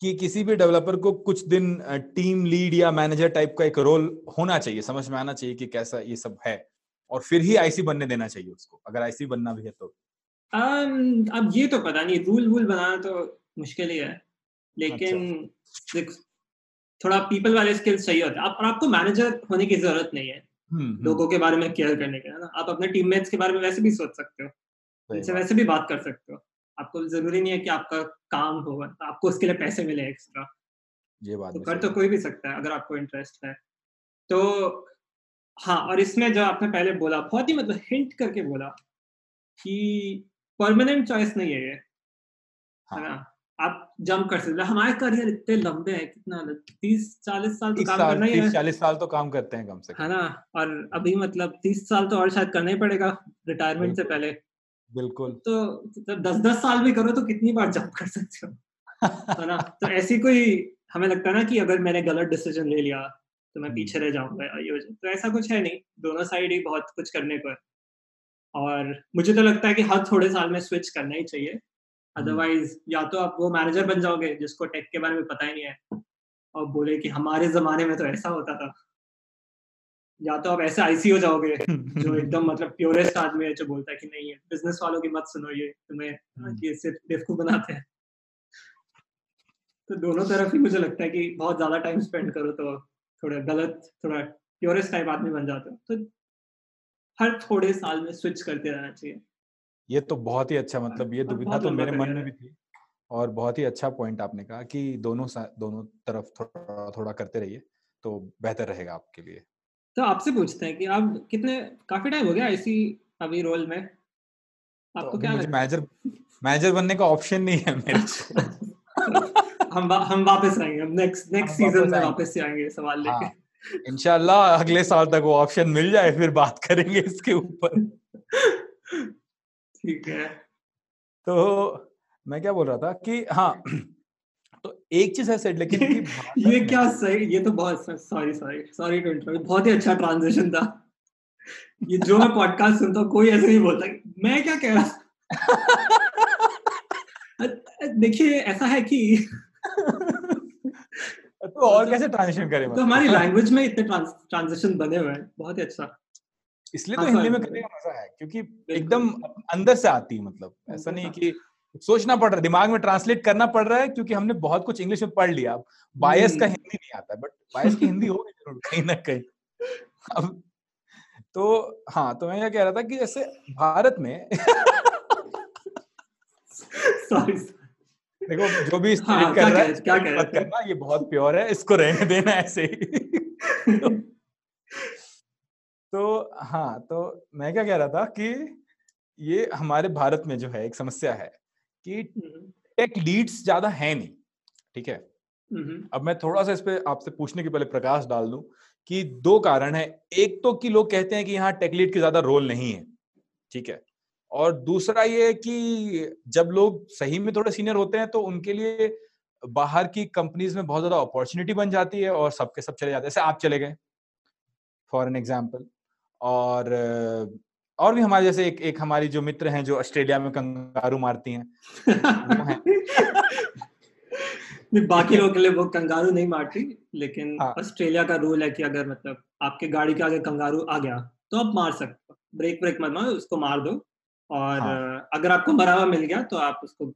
कि किसी भी डेवलपर को कुछ दिन टीम लीड या मैनेजर टाइप का एक रोल होना चाहिए समझ में आना चाहिए कि कैसा ये सब है और फिर ही आईसी बनने देना चाहिए उसको अगर आईसी बनना भी है तो। um, अब ये तो पता नहीं रूल वूल बनाना तो मुश्किल ही है। लेकिन अच्छा। थोड़ा पीपल वाले स्किल्स चाहिए होते हैं। आप, और आपको मैनेजर होने की ज़रूरत नहीं है। हम्म। लोगों के बारे में केयर करने के ना? आप अपने टीममेट्स के बारे में वैसे भी सोच सकते हो। उनसे वैसे भी बात कर सकते हो। आपको ज़रूरी नहीं है कि आपका काम हो आपको उसके लिए पैसे मिले एक्स्ट्रा ये बात तो कर तो कोई भी सकता है अगर आपको इंटरेस्ट है। तो हाँ और इसमें जो आपने पहले बोला बहुत ही मतलब हिंट करके बोला कि परमानेंट चॉइस नहीं है ये हाँ. है। ना? आप जंप कर सकते हमारे करियर इतने लंबे हैं कितना तीस चालीस साल तो काम करना ही है। चालीस साल तो काम करते हैं कम से कम। है ना? और अभी मतलब तीस साल तो और शायद करना ही पड़ेगा रिटायरमेंट से पहले। बिल्कुल। तो, तो दस दस साल भी करो तो कितनी बार जंप कर सकते हो? है ना? तो ऐसी कोई हमें लगता है ना कि अगर मैंने गलत डिसीज़न ले लिया तो मैं पीछे रह जाऊँगा ये तो ऐसा कुछ है नहीं। दोनों साइड ही बहुत कुछ करने को है और मुझे तो लगता है कि हर थोड़े साल में स्विच करना ही चाहिए। अदरवाइज़ या तो आप वो मैनेजर बन जाओगे जिसको टेक के बारे में पता ही नहीं है और बोले कि हमारे जमाने में तो ऐसा होता था। या तो आप ऐसे आईसी हो जाओगे जो एकदम मतलब प्योरेस्ट आदमी है जो बोलता है कि नहीं है। बिज़नेस वालों की मत सुनो ये तुम्हें हम्म। ये सिर्फ़ बेवकूफ़ बनाते हैं। तो दोनों तरफ़ ही मुझे लगता है कि बहुत ज़्यादा टाइम स्पेंड करो तो थोड़ा गलत थोड़ा प्योरेस्ट टाइप आदमी बन जाते हो। तो हर थोड़े साल में स्विच करते रहना चाहिए। ये तो बहुत ही अच्छा मतलब ये दुविधा तो मेरे मन में भी थी और बहुत ही अच्छा पॉइंट आपने कहा कि दोनों दोनों तरफ़ थोड़ा थोड़ा करते रहिए तो बेहतर रहेगा आपके लिए। तो आपसे पूछते हैं कि आप कितने काफ़ी टाइम हो गया इसी अभी रोल में? आपको तो क्या मैनेजर मैनेजर बनने का ऑप्शन नहीं है मेरे हम वा, हम वापस आएँगे हम नेक्स्ट नेक्स्ट सीज़न में वापस से आएँगे सवाल लेके। हाँ, इंशाल्लाह अगले साल तक वो ऑप्शन मिल जाए फिर बात करेंगे इसके ऊपर। ठीक है। तो मैं क्या बोल रहा था कि हाँ तो एक चीज़ है सेट लेकिन ये क्या सही ये तो बहुत sorry sorry sorry to interrupt बहुत ही अच्छा ट्रांजिशन था। ये जो मैं पॉडकास्ट सुनता हूँ कोई ऐसे नहीं बोलता मैं क्या कह रहा देखिए ऐसा है कि तो और कैसे ट्रांजिशन करें तो हमारी लैंग्वेज में इतने ट्रांजिशन बने हुए हैं बहुत ही अच्छा। इसलिए तो हाँ, हिंदी में करने का मज़ा है क्योंकि एकदम अंदर से आती है मतलब ऐसा नहीं कि सोचना पड़ रहा है दिमाग में ट्रांसलेट करना पड़ रहा है क्योंकि हमने बहुत कुछ इंग्लिश में पढ़ लिया। बायस का हम्म। हिंदी नहीं आता बट बायस की हिंदी होगी ज़रूर कहीं ना कहीं। अब तो हाँ तो मैं क्या कह रहा था कि जैसे भारत में देखो जो भी हाँ, कर रहा है क्या कह मत करना ये बहुत प्योर है इसको रहने देना ऐसे ही। तो, हाँ तो मैं क्या कह रहा था कि ये हमारे भारत में जो है एक समस्या है कि टेक लीड्स ज़्यादा है नहीं ठीक है? अब मैं थोड़ा सा इस पे आपसे पूछने के पहले प्रकाश डाल दूँ कि दो कारण है। एक तो कि लोग कहते हैं कि यहाँ टेक लीड की ज़्यादा रोल नहीं है ठीक है? और दूसरा ये है कि जब लोग सही में थोड़े सीनियर होते हैं तो उनके लिए बाहर की कंपनीज़ में बहुत ज़्यादा अपॉर्चुनिटी बन जाती है और सबके सब चले जाते हैं। जैसे आप चले गए फॉर एन एग्ज़ाम्पल और और भी हमारे जैसे एक एक हमारी जो मित्र हैं जो ऑस्ट्रेलिया में कंगारू मारती हैं बाकी लोगों के लिए वो कंगारू नहीं मारती लेकिन हाँ. ऑस्ट्रेलिया का रूल है कि अगर मतलब आपके गाड़ी के आगे कंगारू आ गया तो आप मार सकते हो ब्रेक ब्रेक मत मारो उसको मार दो और हाँ. अगर आपको मरा हुआ मिल गया तो आप उसको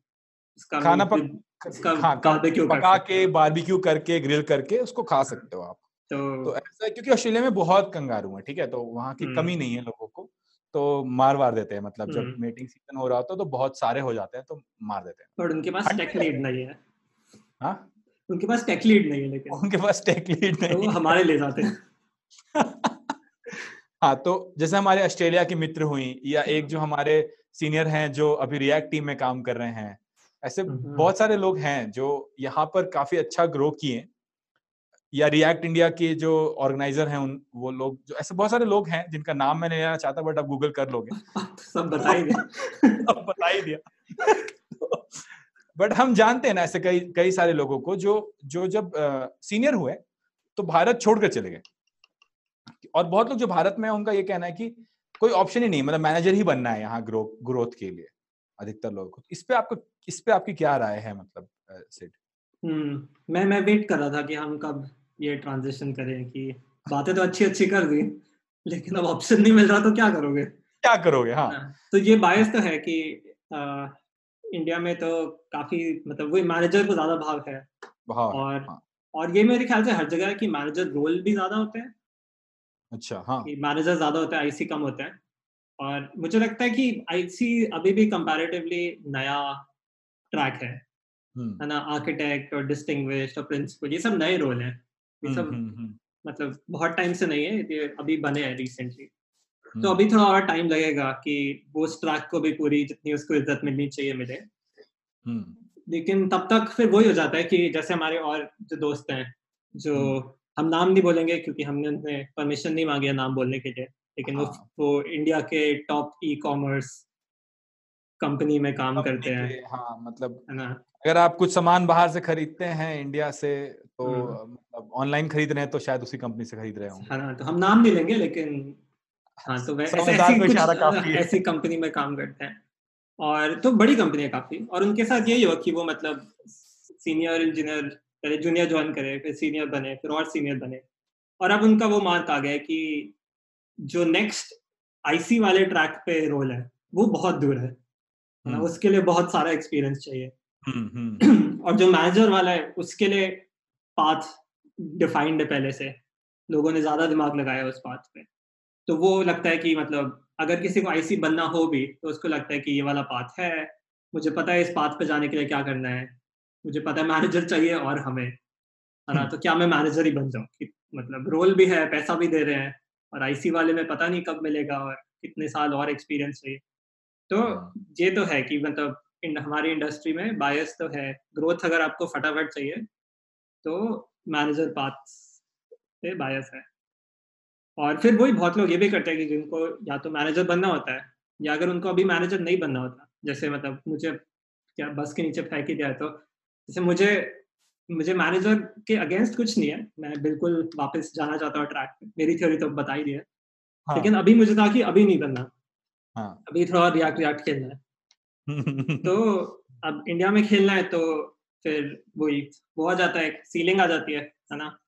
उसका खाना पक, उसका हाँ, पका के बारबेक्यू करके ग्रिल करके उसको खा सकते हो आप तो, तो ऐसा क्योंकि ऑस्ट्रेलिया में बहुत कंगारू है ठीक है? तो वहाँ की कमी नहीं है लोगों को तो मार वार देते हैं मतलब जब मेटिंग सीज़न हो रहा होता है तो बहुत सारे हो जाते हैं तो मार देते हैं। पर उनके पास टेक लीड नहीं है। हाँ? उनके पास टेक लीड नहीं है लेकिन। उनके पास टेक लीड नहीं तो हमारे ले जाते हैं। हाँ तो जैसे हमारे ऑस्ट्रेलिया की मित्र हुई या एक जो हमारे सीनियर हैं जो अभी रिएक्ट टीम में काम कर रहे हैं ऐसे बहुत सारे लोग हैं जो यहाँ पर काफ़ी अच्छा ग्रो किए या रिएक्ट इंडिया के जो ऑर्गेनाइजर हैं उन वो लोग जो ऐसे बहुत सारे लोग हैं जिनका नाम मैंने लेना चाहता बट आप गूगल कर लोगे। सब बता ही दिया। अब बता ही दिया। बट हम जानते हैं ना ऐसे कई कई सारे लोगों को जो जो जब सीनियर हुए तो भारत छोड़कर चले गए। और बहुत लोग जो भारत में है उनका ये कहना है कि कोई ऑप्शन ही नहीं मतलब मैनेजर ही बनना है यहाँ ग्रो ग्रोथ के लिए अधिकतर लोगों को। इस पे आपको इस पे आपकी क्या राय है मतलब सेठ हम्म मैं मैं वेट कर रहा था कि हम कब ये ट्रांजिशन करें कि बातें तो अच्छी अच्छी कर दी लेकिन अब ऑप्शन नहीं मिल रहा तो क्या करोगे? क्या करोगे? हाँ, हाँ तो ये बायस तो है कि आ, इंडिया में तो काफ़ी मतलब वही मैनेजर को ज़्यादा भाव है। भाव और हाँ. और ये मेरे ख्याल से हर जगह है कि मैनेजर रोल भी ज़्यादा होते हैं। अच्छा हाँ। मैनेजर ज़्यादा होता है आईसी कम होता है। और मुझे लगता है कि आईसी अभी भी कंपैरेटिवली नया ट्रैक है। हम्म। है ना? आर्किटेक्ट और डिस्टिंग्विश्ड और प्रिंसिपल ये सब नए रोल हैं। ये हम्म, सब हम्म, मतलब बहुत टाइम से नहीं है ये अभी बने हैं रिसेंटली तो अभी थोड़ा और टाइम लगेगा कि वो ट्रैक को भी पूरी जितनी उसको इज़्ज़त मिलनी चाहिए मिले। लेकिन तब तक फिर वही हो जाता है कि जैसे हमारे और जो दोस्त हैं जो हम नाम नहीं बोलेंगे क्योंकि हमने उन्हें परमिशन नहीं मांगी है नाम बोलने के लिए लेकिन हाँ. वो वो इंडिया के टॉप ई कॉमर्स कंपनी में काम करते हैं। हाँ मतलब है ना? अगर आप कुछ सामान बाहर से खरीदते हैं इंडिया से तो मतलब ऑनलाइन खरीद रहे हैं तो शायद उसी कंपनी से खरीद रहे होंगे। हाँ तो हम नाम नहीं लेंगे लेकिन हाँ तो वैसे ऐसी ऐसी कंपनी में काम करते हैं। और तो बड़ी कंपनी है काफ़ी। और उनके साथ यही हुआ कि वो मतलब सीनियर इंजीनियर पहले जूनियर ज्वाइन करे फिर सीनियर बने फिर और सीनियर बने। और अब उनका वो मार्क आ गया कि जो नेक्स्ट आईसी वाले ट्रैक पे रोल है वो बहुत दूर है। हम्म। उसके लिए बहुत सारा एक्सपीरियंस चाहिए। हम्म, हम्म। और जो मैनेजर वाला है उसके लिए पाथ डिफाइंड है पहले से। लोगों ने ज़्यादा दिमाग लगाया उस पाथ पे। तो वो लगता है कि मतलब अगर किसी को आईसी बनना हो भी तो उसको लगता है कि ये वाला पाथ है। मुझे पता है इस पाथ पे जाने के लिए क्या करना है। मुझे पता है मैनेजर चाहिए और हमें। है ना? तो क्या मैं मैनेजर ही बन जाऊँ? मतलब रोल भी है पैसा भी दे रहे हैं और आईसी वाले में पता नहीं कब मिलेगा और कितने साल और एक्सपीरियंस चाहिए। तो हाँ। ये तो है कि मतलब हमारी इंडस्ट्री में बायस तो है। ग्रोथ अगर आपको फटाफट चाहिए तो मैनेजर पाथ पे बायस है। और फिर वही बहुत लोग ये भी करते हैं कि जिनको या तो मैनेजर बनना होता है या अगर उनको अभी मैनेजर नहीं बनना होता जैसे मतलब मुझे क्या बस के नीचे फेंक ही दिया तो जैसे मुझे मुझे मैनेजर के अगेंस्ट कुछ नहीं है मैं बिल्कुल वापस जाना चाहता हूँ ट्रैक पे। मेरी थ्योरी तो बता ही दी है। हाँ. लेकिन अभी मुझे था कि अभी नहीं बनना। हाँ. अभी थोड़ा रिएक्ट रिएक्ट खेलना है। तो अब इंडिया में खेलना है तो फिर वही वो आ जाता है सीलिंग आ जाती है है ना?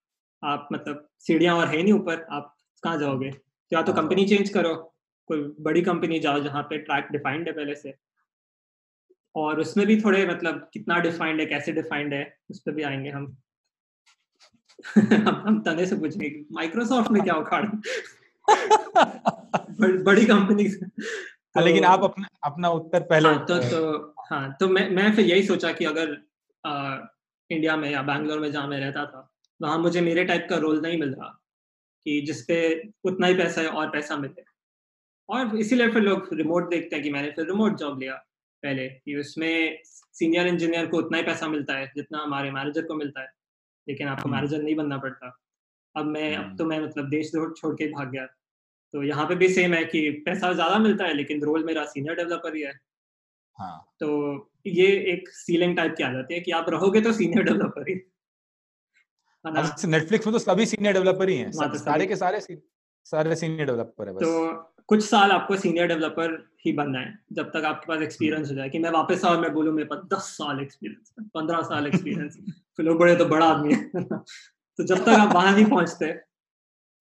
आप मतलब सीढ़ियाँ और है नहीं ऊपर आप कहाँ जाओगे? या तो कंपनी हाँ। चेंज करो कोई बड़ी कंपनी जाओ जहाँ पे ट्रैक डिफाइंड है पहले से। और उसमें भी थोड़े मतलब कितना डिफाइंड है कैसे डिफाइंड है उस पर भी आएँगे हम। हम तने से पूछेंगे माइक्रोसॉफ्ट में क्या उखाड़? बड़ी कंपनी हाँ, तो, लेकिन आप अपना अपना उत्तर पहले हाँ, तो तो हाँ तो मैं मैं फिर यही सोचा कि अगर इंडिया में या बैंगलोर में जहाँ मैं रहता था वहाँ मुझे मेरे टाइप का रोल नहीं मिल रहा कि जिसपे उतना ही पैसा है और पैसा मिले और इसीलिए फिर लोग रिमोट देखते हैं कि मैंने फिर रिमोट जॉब लिया पहले कि उसमें सीनियर इंजीनियर को उतना ही पैसा मिलता है जितना हमारे मैनेजर को मिलता है लेकिन आपको मैनेजर हम्म। नहीं बनना पड़ता अब मैं अब हम्म। तो मैं मतलब देश छोड़ के भाग गया तो यहाँ पे भी सेम है कि पैसा ज़्यादा मिलता है लेकिन रोल मेरा सीनियर डेवलपर ही है हाँ. तो ये एक सीलिंग टाइप की आ जाती है कि आप रहोगे तो सीनियर डेवलपर ही। नेटफ्लिक्स में तो सभी सीनियर डेवलपर ही हैं। हाँ, तो सारे के सारे सारे सीनियर डेवलपर है बस। तो कुछ साल आपको सीनियर डेवलपर ही बनना है जब तक आपके पास एक्सपीरियंस हो जाए कि मैं वापस आऊँ मैं बोलूँ मेरे पास दस साल एक्सपीरियंस पंद्रह साल एक्सपीरियंस फिर लोग बड़े तो बड़ा आदमी है। तो जब तक आप वहाँ नहीं पहुँचते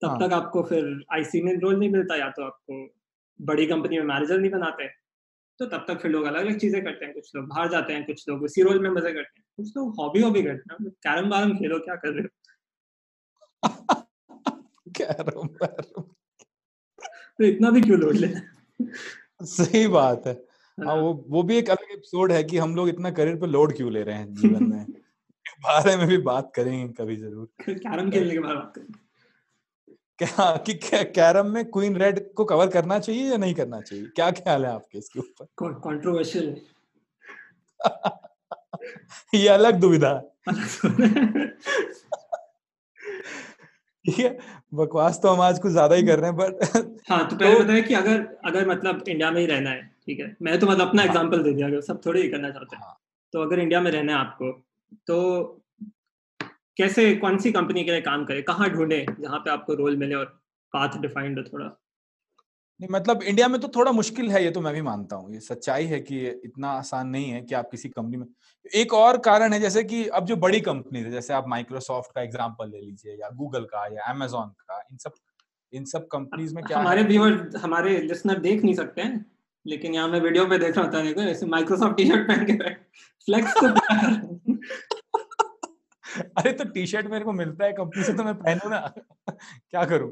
तब हाँ. तक आपको फिर आईसी में रोल नहीं मिलता या तो आपको बड़ी कंपनी में मैनेजर नहीं बनाते। तो तब तक फिर लोग अलग अलग चीज़ें करते हैं कुछ लोग बाहर जाते हैं कुछ लोग उसी रोल में मज़े करते हैं। कुछ लोग हॉबी हॉबी करते हैं कैरम वारम खेलो क्या कर रहे हो? कैरम बारम तो इतना भी क्यों लोड लेना सही बात है। हाँ, हाँ वो वो भी एक अलग एपिसोड है कि हम लोग इतना करियर पे लोड क्यों ले रहे हैं जीवन में? बारे में भी बात करेंगे कभी ज़रूर। कैरम खेलने के बारे में बात करेंगे। क्या कि कैरम में क्वीन रेड को कवर करना चाहिए या नहीं करना चाहिए? क्या ख्याल है आपके इसके ऊपर? कंट्रोवर्शियल ये अलग दुविधा ठीक है बकवास तो हम आज कुछ ज़्यादा ही कर रहे हैं बट हाँ तो पहले तो, बताया कि अगर अगर मतलब इंडिया में ही रहना है ठीक है? मैं तो मतलब अपना एग्जांपल हाँ, दे दिया सब थोड़ी ही करना चाहते हैं। हाँ, तो अगर इंडिया में रहना है आपको तो कैसे कौन सी कंपनी के लिए काम करे कहाँ ढूंढे जहाँ पे आपको रोल मिले और पाथ डिफाइंड हो थोड़ा? नहीं मतलब इंडिया में तो थोड़ा मुश्किल है ये तो मैं भी मानता हूँ ये सच्चाई है कि इतना आसान नहीं है कि आप किसी कंपनी में एक और कारण है जैसे कि अब जो बड़ी कंपनी है जैसे आप माइक्रोसॉफ्ट का एग्जांपल ले लीजिए या गूगल का या अमेजोन का इन सब इन सब कंपनीज़ में क्या हमारे व्यूअर हमारे लिसनर देख नहीं सकते हैं लेकिन यहाँ मैं वीडियो पे देख रहा था देखो ऐसे माइक्रोसॉफ्ट टी शर्ट पहन के फ्लेक्स तो अरे तो टी शर्ट मेरे को मिलता है कंपनी से तो मैं पहनू ना। क्या करूँ?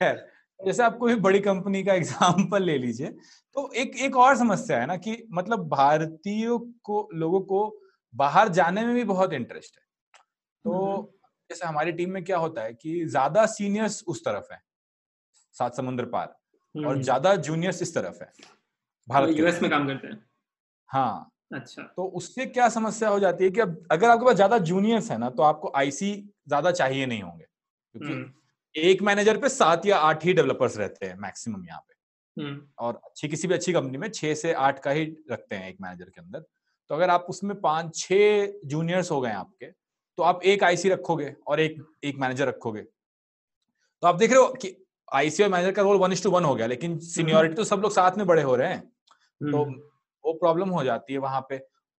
खैर जैसे आप कोई बड़ी कंपनी का एग्ज़ाम्पल ले लीजिए तो एक एक और समस्या है ना कि मतलब भारतीयों को लोगों को बाहर जाने में भी बहुत इंटरेस्ट है। तो जैसे हमारी टीम में क्या होता है कि ज़्यादा सीनियर्स उस तरफ़ है सात समुद्र पार और ज़्यादा जूनियर्स इस तरफ़ है भारत यूएस में काम करते हैं। हाँ अच्छा। तो उससे क्या समस्या हो जाती है कि अब अगर आपके पास ज़्यादा जूनियर्स है ना तो आपको आईसी ज़्यादा चाहिए नहीं होंगे। क्योंकि एक मैनेजर पे सात या आठ ही डेवलपर्स रहते हैं मैक्सिमम यहाँ पे। हम्म। और अच्छी किसी भी अच्छी कंपनी में छह से आठ का ही रखते हैं एक मैनेजर के अंदर। तो अगर आप उसमें पाँच छह जूनियर्स हो गए आपके तो आप एक आईसी रखोगे और एक एक मैनेजर रखोगे। तो आप देख रहे हो कि आईसी और मैनेजर का role one is to one हो गया लेकिन सीनियोरिटी तो सब लोग साथ में बड़े हो रहे हैं। तो हम्म। वो प्रॉब्लम हो जाती है वहाँ पे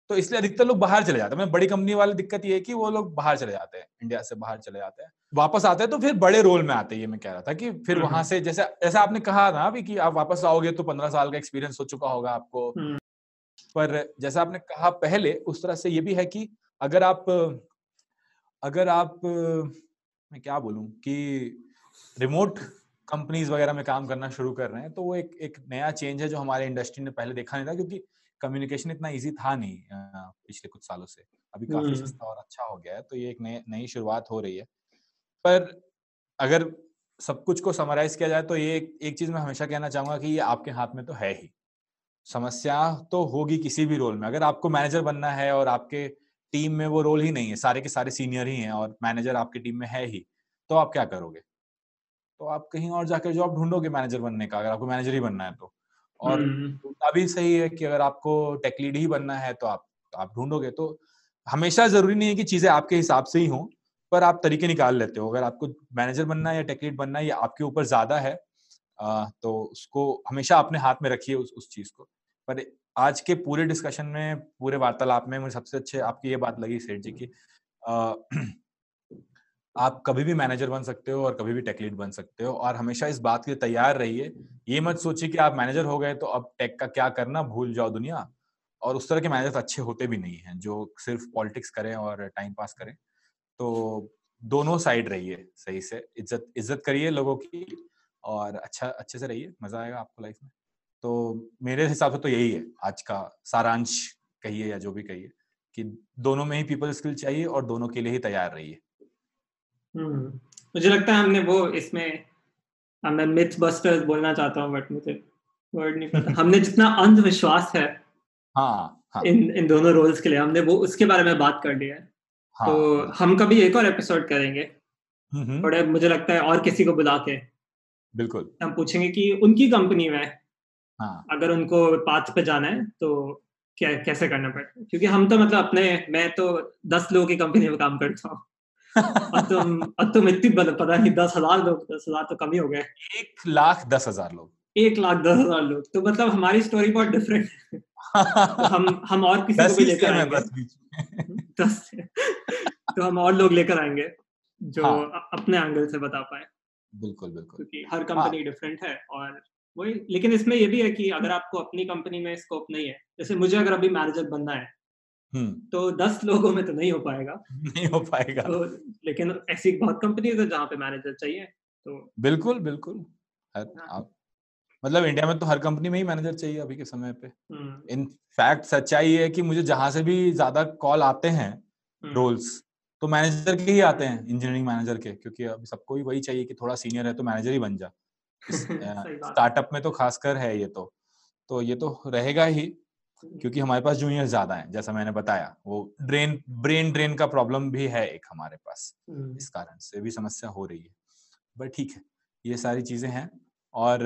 तो इसलिए अधिकतर लोग बाहर चले जाते हैं बड़ी कंपनी वाली दिक्कत ये है कि वो लोग बाहर चले जाते हैं इंडिया से बाहर चले जाते हैं वापस आते हैं तो फिर बड़े रोल में आते हैं ये मैं कह रहा था कि फिर हम्म, वहाँ हम्म। से जैसे जैसे आपने कहा ना अभी कि आप वापस आओगे तो पंद्रह साल का एक्सपीरियंस हो चुका होगा आपको हम्म। पर जैसा आपने कहा पहले उस तरह से ये भी है कि अगर आप अगर आप मैं क्या बोलूँ कि रिमोट कंपनीज़ वगैरह में काम करना शुरू कर रहे हैं तो वो एक एक नया चेंज है जो हमारे इंडस्ट्री ने पहले देखा नहीं था क्योंकि कम्युनिकेशन इतना इजी था नहीं पिछले कुछ सालों से। अभी काफ़ी हम्म। सस्ता और अच्छा हो गया है तो ये एक नई नई शुरुआत हो रही है। पर अगर सब कुछ को समराइज किया जाए तो ये एक, एक चीज़ मैं हमेशा कहना चाहूँगा कि ये आपके हाथ में तो है ही। समस्या तो होगी किसी भी रोल में। अगर आपको मैनेजर बनना है और आपके टीम में वो रोल ही नहीं है सारे के सारे सीनियर ही हैं और मैनेजर आपकी टीम में है ही तो आप क्या करोगे? तो आप कहीं और जाकर जॉब ढूंढोगे मैनेजर बनने का अगर आपको मैनेजर ही बनना है तो। और अभी सही है कि अगर आपको टेक लीड ही बनना है तो आप तो आप ढूंढोगे। तो हमेशा ज़रूरी नहीं है कि चीज़ें आपके हिसाब से ही हों पर आप तरीके निकाल लेते हो। अगर आपको मैनेजर बनना है या टेक लीड बनना है या आपके ऊपर ज़्यादा है तो उसको हमेशा अपने हाथ में रखिए उस उस चीज़ को। पर आज के पूरे डिस्कशन में पूरे वार्तालाप में मुझे सबसे अच्छे आपकी ये बात लगी सेठ जी की आप कभी भी मैनेजर बन सकते हो और कभी भी टेक लीड बन सकते हो और हमेशा इस बात के लिए तैयार रहिए। ये मत सोचिए कि आप मैनेजर हो गए तो अब टेक का क्या करना, भूल जाओ दुनिया। और उस तरह के मैनेजर अच्छे होते भी नहीं हैं, जो सिर्फ़ पॉलिटिक्स करें और टाइम पास करें। तो दोनों साइड रहिए सही से। इज़्ज़त इज़्ज़त करिए लोगों की और अच्छा अच्छे से रहिए, मज़ा आएगा आपको लाइफ में। तो मेरे हिसाब से तो यही है आज का सारांश, कहिए या जो भी कहिए, कि दोनों में ही पीपल स्किल चाहिए और दोनों के लिए ही तैयार रहिए। मुझे लगता है हमने वो इसमें मैं मिथ बस्टर्स बोलना चाहता हूँ बट मुझे वर्ड नहीं पता। हमने जितना अंधविश्वास है हाँ, हाँ. इन इन दोनों रोल्स के लिए हमने वो उसके बारे में बात कर लिया है। हाँ. तो हम कभी एक और एपिसोड करेंगे। थोड़े मुझे लगता है और किसी को बुला के बिल्कुल। हम पूछेंगे कि उनकी कंपनी में हाँ. अगर उनको पाथ पे जाना है तो क्या कैसे करना पड़ता है? क्योंकि हम तो मतलब अपने मैं तो दस लोगों की कंपनी में काम करता हूँ। अब तुम अब तुम इतनी पता नहीं दस हज़ार लोग दस हज़ार तो कम ही हो गए। एक लाख दस हज़ार लोग। एक लाख दस हज़ार लोग। तो मतलब हमारी स्टोरी बहुत डिफरेंट है। तो हम हम और किसी को भी लेकर आएँगे। बस दस तो हम और लोग लेकर आएँगे जो हाँ. अपने एंगल से बता पाए। बिल्कुल बिल्कुल। क्योंकि हर कंपनी हाँ. डिफरेंट है और वही लेकिन इसमें ये भी है कि अगर आपको अपनी कंपनी में स्कोप नहीं है जैसे मुझे अगर अभी मैनेजर बनना है। तो दस लोगों में तो नहीं हो पाएगा। नहीं हो पाएगा। तो लेकिन ऐसी बहुत कंपनीज़ है जहाँ पे मैनेजर चाहिए तो बिल्कुल बिल्कुल। हाँ। आप मतलब इंडिया में तो हर कंपनी में ही मैनेजर चाहिए अभी के समय पे। इन हम्म। फैक्ट सच्चाई है कि मुझे जहाँ से भी ज़्यादा कॉल आते हैं रोल्स हम्म। तो मैनेजर के ही आते हैं इंजीनियरिंग मैनेजर के क्योंकि अभी सबको भी वही चाहिए कि थोड़ा सीनियर है तो मैनेजर ही बन जा। स्टार्टअप में तो खासकर है ये तो। तो ये तो रहेगा ही। क्योंकि हमारे पास जूनियर ज़्यादा है जैसा मैंने बताया वो ड्रेन ब्रेन ड्रेन का प्रॉब्लम भी है एक हमारे पास हम्म। इस कारण से भी समस्या हो रही है बट ठीक है ये सारी चीज़ें हैं और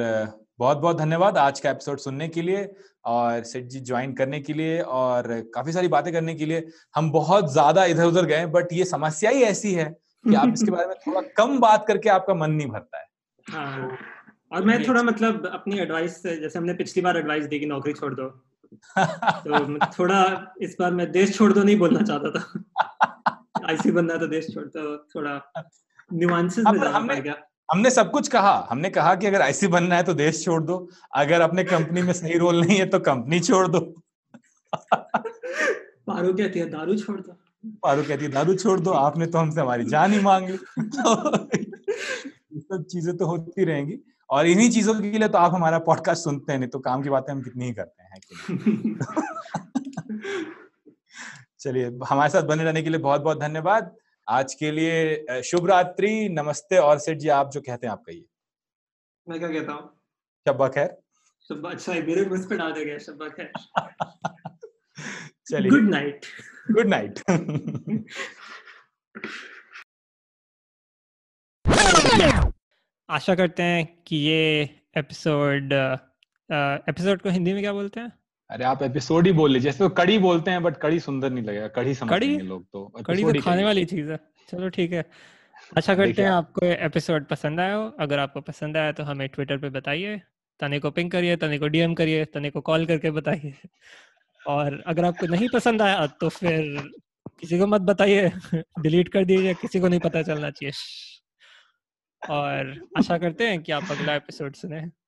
बहुत बहुत धन्यवाद आज का एपिसोड सुनने के लिए और सेठ जी ज्वाइन करने के लिए और काफ़ी सारी बातें करने के लिए हम बहुत ज़्यादा इधर उधर गए बट ये समस्या ही ऐसी है कि आप इसके बारे में थोड़ा कम बात करके आपका मन नहीं भरता है हाँ। और मैं थोड़ा मतलब अपनी एडवाइस जैसे हमने पिछली बार एडवाइस दी कि नौकरी छोड़ दो तो थोड़ा इस बार मैं देश छोड़ दो नहीं बोलना चाहता था। आईसी बनना तो देश छोड़ दो थोड़ा न्यूआंसेस में जाना पड़ेगा हमने सब कुछ कहा। हमने कहा कि अगर ऐसी बनना है तो देश छोड़ दो। अगर अपने कंपनी में सही रोल नहीं है तो कंपनी छोड़ दो। पारू कहती है दारू छोड़ दो। पारू कहती है दारू छोड़ दो। आपने तो हमसे हमारी जान ही मांग ली। सब चीज़ें तो होती रहेंगी। और इन्हीं चीज़ों के लिए तो आप हमारा पॉडकास्ट सुनते हैं नहीं तो काम की बातें हम कितनी ही करते हैं चलिए हमारे साथ बने रहने के लिए बहुत बहुत धन्यवाद। आज के लिए शुभ रात्रि नमस्ते और सेठ जी आप जो कहते हैं आप कहिए। मैं क्या कहता हूँ? शब्बा खैर। शब्बा अच्छा मेरे मुझ पे डाल देगा शब्बा खैर। चलिए। गुड नाइट गुड नाइट आशा करते हैं कि ये एपिसोड एपिसोड को हिंदी में क्या बोलते हैं? अरे आप एपिसोड ही बोल लीजिए जैसे तो कड़ी बोलते हैं बट कड़ी सुंदर नहीं लगेगा कड़ी समझेंगे लोग तो कड़ी तो खाने वाली चीज़ है। चलो ठीक है। अच्छा करते हैं आपको एपिसोड पसंद आया हो। अगर आपको पसंद आया तो हमें ट्विटर पे बताइए तने को पिंक करिए तने को डीएम करिए तने को कॉल करके बताइए। और अगर आपको नहीं पसंद आया तो फिर किसी को मत बताइए। डिलीट कर दीजिए किसी को नहीं पता चलना चाहिए। और आशा करते हैं कि आप अगला एपिसोड सुने।